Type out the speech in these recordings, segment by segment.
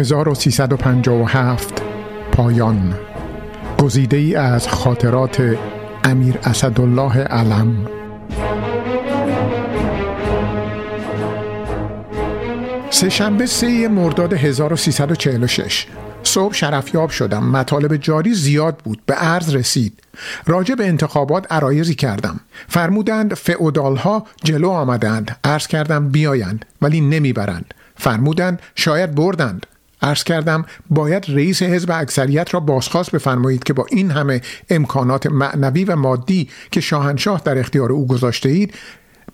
1357 پایان. گزیده ای از خاطرات امیر اسدالله علم. سهشنبه سه مرداد 1346 صبح شرفیاب شدم. مطالب جاری زیاد بود. به عرض رسید. راجع به انتخابات عرایزی کردم. فرمودند فعودال ها جلو آمدند. عرض کردم بیایند ولی نمی‌برند. فرمودند شاید بردند. عرض کردم باید رئیس حزب اکثریت را بازخواست بفرمایید که با این همه امکانات معنوی و مادی که شاهنشاه در اختیار او گذاشته اید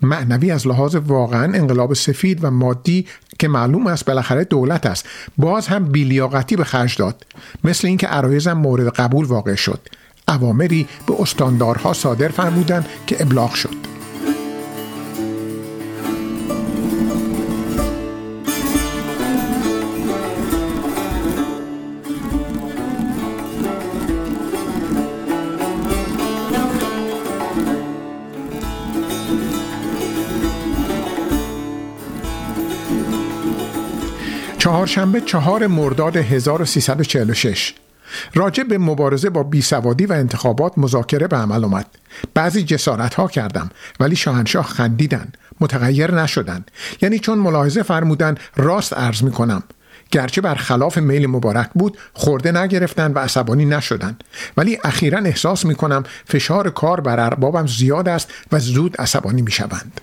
معنوی از لحاظ واقعا انقلاب سفید و مادی که معلوم است بالاخره دولت است باز هم بیلیاقتی به خرج داد. مثل اینکه عرایزم مورد قبول واقع شد. اوامری به استاندارها صادر فرمودند که ابلاغ شد. چهارشنبه چهار مرداد 1346 راجع به مبارزه با بیسوادی و انتخابات مذاکره به عمل آمد. بعضی جسارت ها کردم ولی شاهنشاه خندیدن متغیر نشدن یعنی چون ملاحظه فرمودن راست عرض می کنم گرچه برخلاف میل مبارک بود خورده نگرفتن و عصبانی نشدن ولی اخیرا احساس می کنم فشار کار بر اربابم زیاد است و زود عصبانی می شوند.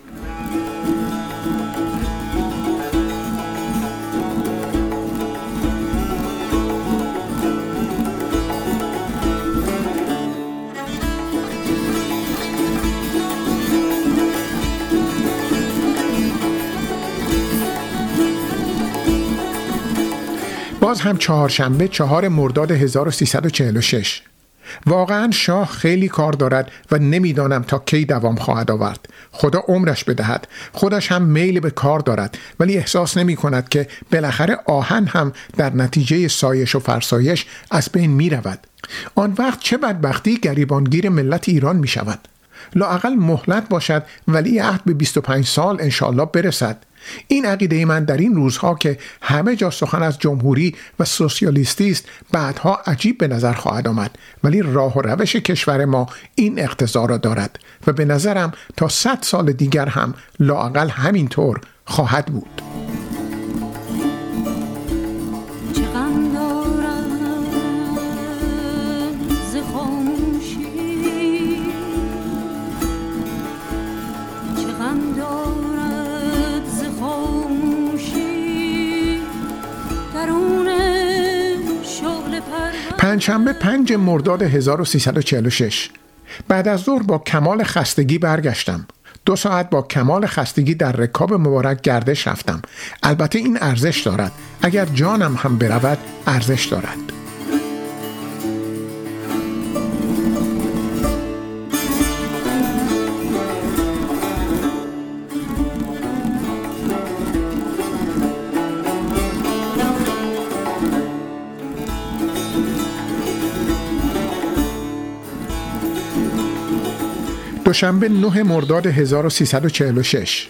باز هم چهارشنبه چهار مرداد 1346 واقعا شاه خیلی کار دارد و نمی‌دانم تا کی دوام خواهد آورد. خدا عمرش بدهد. خودش هم میل به کار دارد ولی احساس نمی کند که بالاخره آهن هم در نتیجه سایش و فرسایش از بین می رود آن وقت چه بدبختی گریبانگیر ملت ایران می شود لاقل مهلت باشد ولی عهد به 25 سال انشالله برسد. این عقیده من در این روزها که همه جا سخن از جمهوری و سوسیالیستی است بعدها عجیب به نظر خواهد آمد. ولی راه و روش کشور ما این اقتضا را دارد و به نظرم تا صد سال دیگر هم لاقل همینطور خواهد بود. پنجشنبه پنج مرداد 1346 بعد از ظهر با کمال خستگی برگشتم. دو ساعت با کمال خستگی در رکاب مبارک گردش رفتم. البته این ارزش دارد. اگر جانم هم برود ارزش دارد. دوشنبه 9 مرداد 1346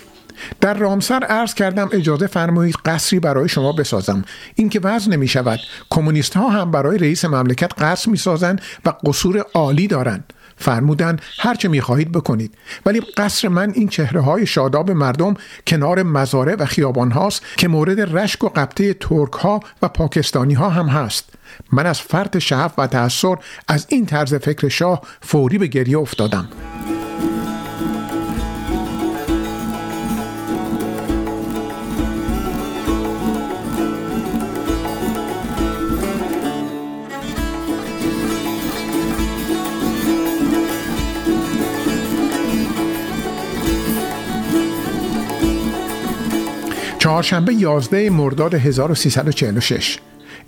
در رامسر عرض کردم اجازه فرمایید قصری برای شما بسازم. این که وضع نمی شود کمونیست ها هم برای رئیس مملکت قصر می سازند و قصور عالی دارند. فرمودن هرچه می خواهید بکنید. ولی قصر من این چهره های شاداب مردم کنار مزاره و خیابان هاست که مورد رشک و قبطه ترک ها و پاکستانی ها هم هست. من از فرط شهف و تأثیر از این طرز فکر شاه فوری به گریه افتادم. چهارشنبه 11 مرداد 1346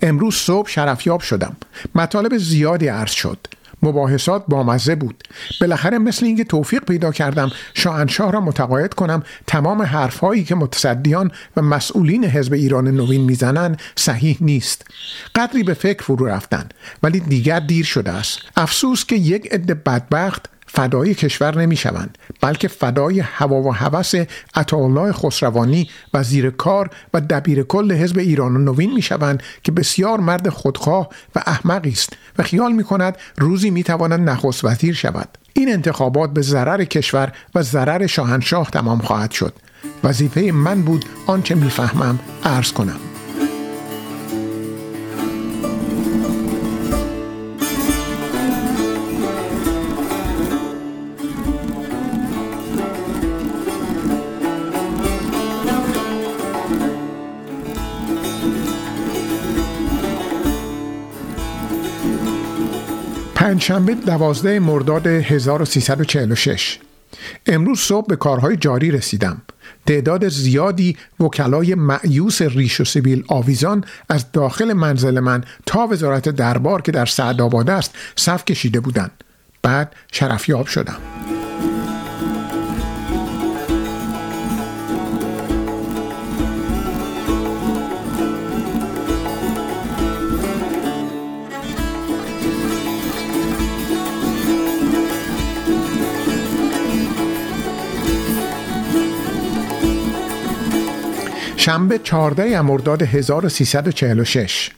امروز صبح شرفیاب شدم. مطالب زیادی عرض شد. مباحثات بامزه بود. بالاخره مثل اینکه توفیق پیدا کردم شاهنشاه را متقاعد کنم تمام حرفهایی که متصدیان و مسئولین حزب ایران نوین می‌زنند صحیح نیست. قدری به فکر فرو رفتن ولی دیگر دیر شده است. افسوس که یک عده بدبخت فدای کشور نمی شوند بلکه فدای هوا و هوس عطاالله خسروانی وزیر کار و دبیر کل حزب ایران و نوین می شوند که بسیار مرد خودخواه و احمقی است و خیال می کند روزی می تواند نخست وزیر شود. این انتخابات به ضرر کشور و ضرر شاهنشاه تمام خواهد شد. وظیفه من بود آنچه می‌فهمم عرض کنم. پنجشنبه دوازده مرداد 1346 امروز صبح به کارهای جاری رسیدم. تعداد زیادی وکلای معیوس ریش و سبیل آویزان از داخل منزل من تا وزارت دربار که در سعدآباد است صف کشیده بودند. بعد شرفیاب شدم. شنبه 14 مرداد 1346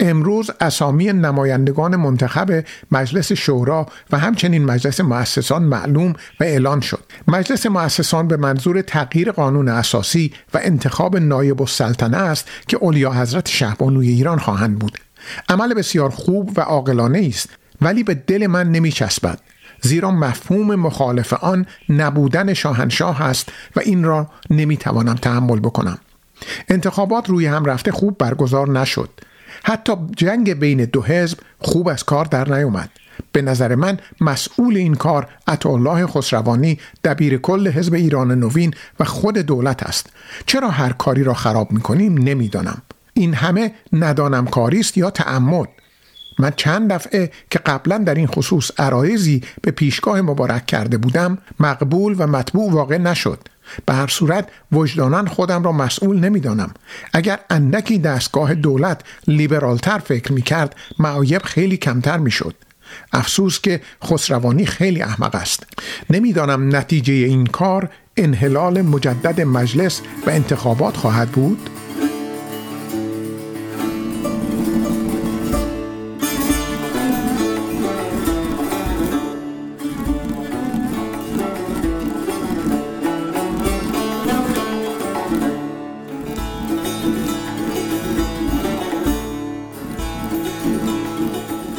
امروز اسامی نمایندگان منتخب مجلس شورا و همچنین مجلس مؤسسان معلوم و اعلان شد. مجلس مؤسسان به منظور تغییر قانون اساسی و انتخاب نایب السلطنه است که اولیا حضرت شهبانوی ایران خواهند بود. عمل بسیار خوب و عاقلانه است ولی به دل من نمی چسبد زیرا مفهوم مخالف آن نبودن شاهنشاه است و این را نمی توانم تحمل بکنم. انتخابات روی هم رفته خوب برگزار نشد. حتی جنگ بین دو حزب خوب از کار در نیومد. به نظر من مسئول این کار الله خسروانی دبیر کل حزب ایران نوین و خود دولت است. چرا هر کاری را خراب می‌کنیم نمی‌دانم. این همه ندانم کاری است یا تعمد من چند دفعه که قبلا در این خصوص عرایزی به پیشگاه مبارک کرده بودم مقبول و مطبوع واقع نشد. به هر صورت وجدانان خودم را مسئول نمی‌دانم. اگر اندکی دستگاه دولت لیبرالتر فکر می کرد معایب خیلی کمتر می شد افسوس که خسروانی خیلی احمق است. نمی‌دانم نتیجه این کار انحلال مجدد مجلس و انتخابات خواهد بود.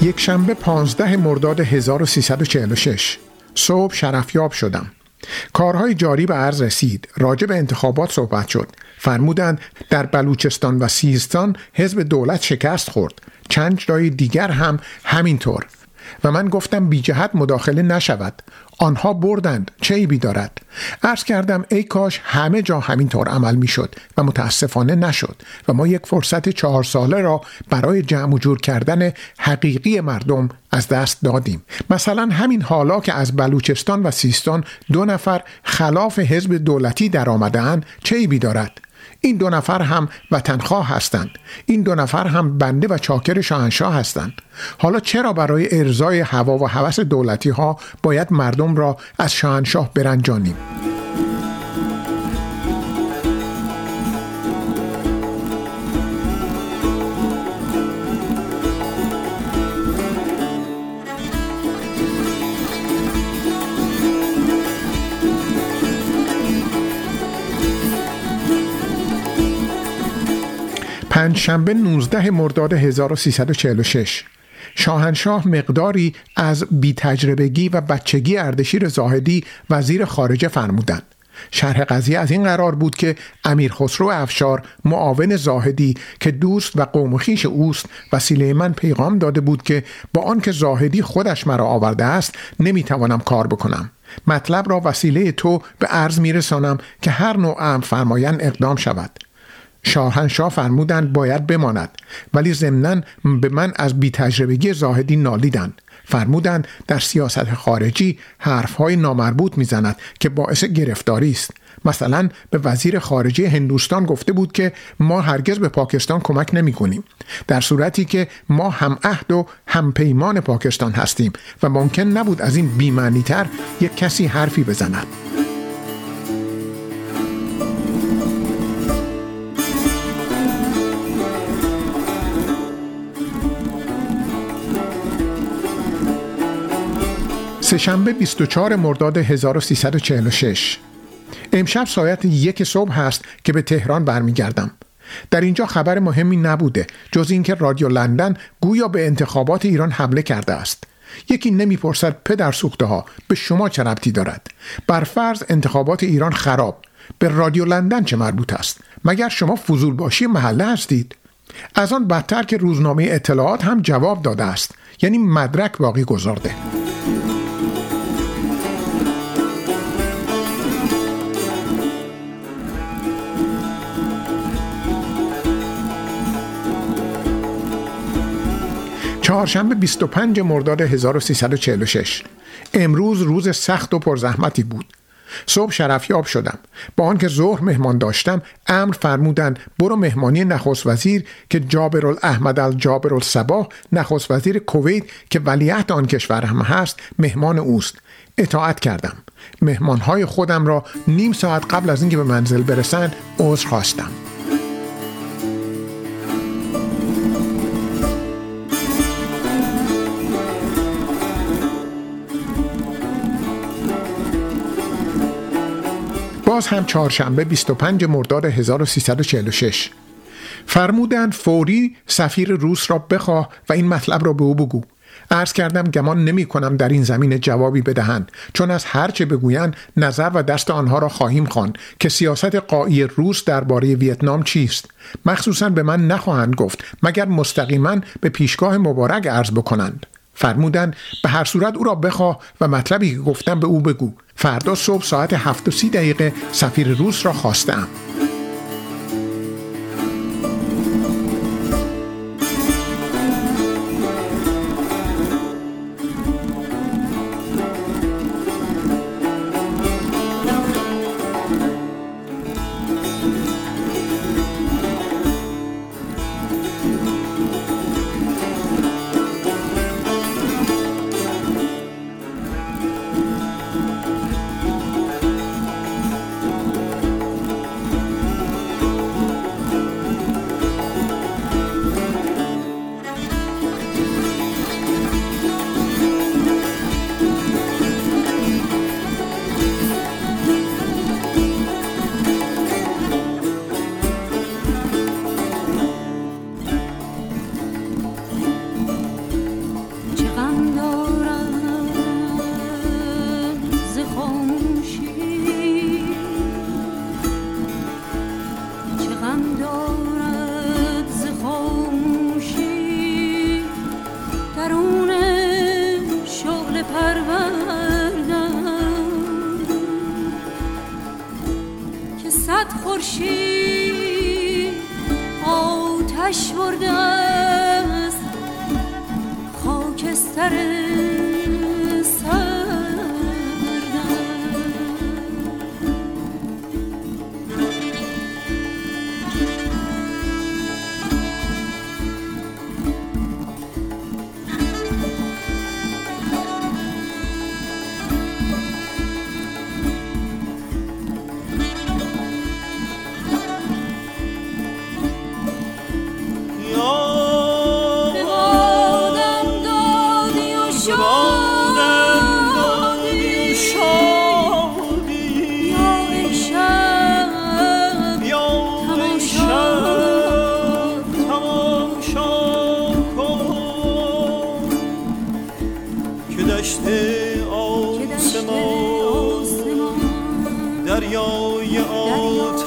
یک شنبه 15 مرداد 1346 صبح شرفیاب شدم. کارهای جاری به عرض رسید. راجع به انتخابات صحبت شد. فرمودند در بلوچستان و سیستان حزب دولت شکست خورد. چند جای دیگر هم همینطور. و من گفتم بی جهت مداخله نشود. آنها بردند چه ایبی دارد؟ عرض کردم ای کاش همه جا همینطور عمل می‌شد و متاسفانه نشد و ما یک فرصت چهار ساله را برای جمع و جور کردن حقیقی مردم از دست دادیم. مثلا همین حالا که از بلوچستان و سیستان دو نفر خلاف حزب دولتی در آمدن چه ایبی دارد؟ این دو نفر هم وطنخواه هستند. این دو نفر هم بنده و چاکر شاهنشاه هستند. حالا چرا برای ارزای هوا و هوس دولتی ها باید مردم را از شاهنشاه برنجانیم؟ پنجشنبه 19 مرداد 1346 شاهنشاه مقداری از بیتجربگی و بچگی اردشیر زاهدی وزیر خارجه فرمودند. شرح قضیه از این قرار بود که امیر خسرو افشار معاون زاهدی که دوست و قوم خیش اوست وسیله من پیغام داده بود که با آنکه زاهدی خودش مرا آورده است نمی‌توانم کار بکنم. مطلب را وسیله تو به عرض میرسانم که هر نوع ام فرمایان اقدام شود. شاهنشاه فرمودند باید بماند ولی ضمنا به من از بیتجربگی زاهدی نالیدند. فرمودند در سیاست خارجی حرفهای نامربوط می‌زند که باعث گرفتاری است. مثلا به وزیر خارجه هندوستان گفته بود که ما هرگز به پاکستان کمک نمی کنیم در صورتی که ما هم عهد و هم پیمان پاکستان هستیم و ممکن نبود از این بیمعنی تر یک کسی حرفی بزند. سهشنبه 24 مرداد 1346 امشب ساعت یک صبح هست که به تهران برمیگردم. در اینجا خبر مهمی نبوده جز اینکه رادیو لندن گویا به انتخابات ایران حمله کرده است. یکی نمی‌پرسد پدر سوخته ها به شما چه ربطی دارد؟ بر فرض انتخابات ایران خراب. به رادیو لندن چه مربوط است؟ مگر شما فضول باشی محله هستید؟ از آن بدتر که روزنامه اطلاعات هم جواب داده است یعنی مدرک باقی گذارده. چهارشنبه 25 مرداد 1346 امروز روز سخت و پرزحمتی بود. صبح شرفیاب شدم. با آنکه ظهر مهمان داشتم امر فرمودند برو مهمانی نخست وزیر که جابر الاحمد الجابر الصباح نخست وزیر کویت که ولیعت آن کشور هم هست مهمان اوست. اطاعت کردم. مهمانهای خودم را نیم ساعت قبل از اینکه به منزل برسند عذر خواستم. باز هم چهارشنبه 25 مرداد 1346 فرمودند فوری سفیر روس را بخواه و این مطلب را به او بگو. عرض کردم گمان نمی کنم در این زمین جوابی بدهند چون از هرچه بگویند نظر و دست آنها را خواهیم خواند که سیاست قایی روس درباره ویتنام چیست. مخصوصا به من نخواهند گفت مگر مستقیما به پیشگاه مبارک عرض بکنند. فرمودند به هر صورت او را بخواه و مطلبی که گفتم به او بگو. فردا صبح ساعت هفت و سی دقیقه سفیر روس را خواستم. دریای آب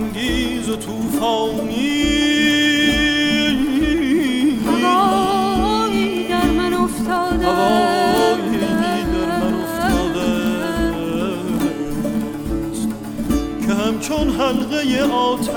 انگیز و توفانی هوایی در من افتاده. هوایی در من افتاده. که همچون حلقه آتش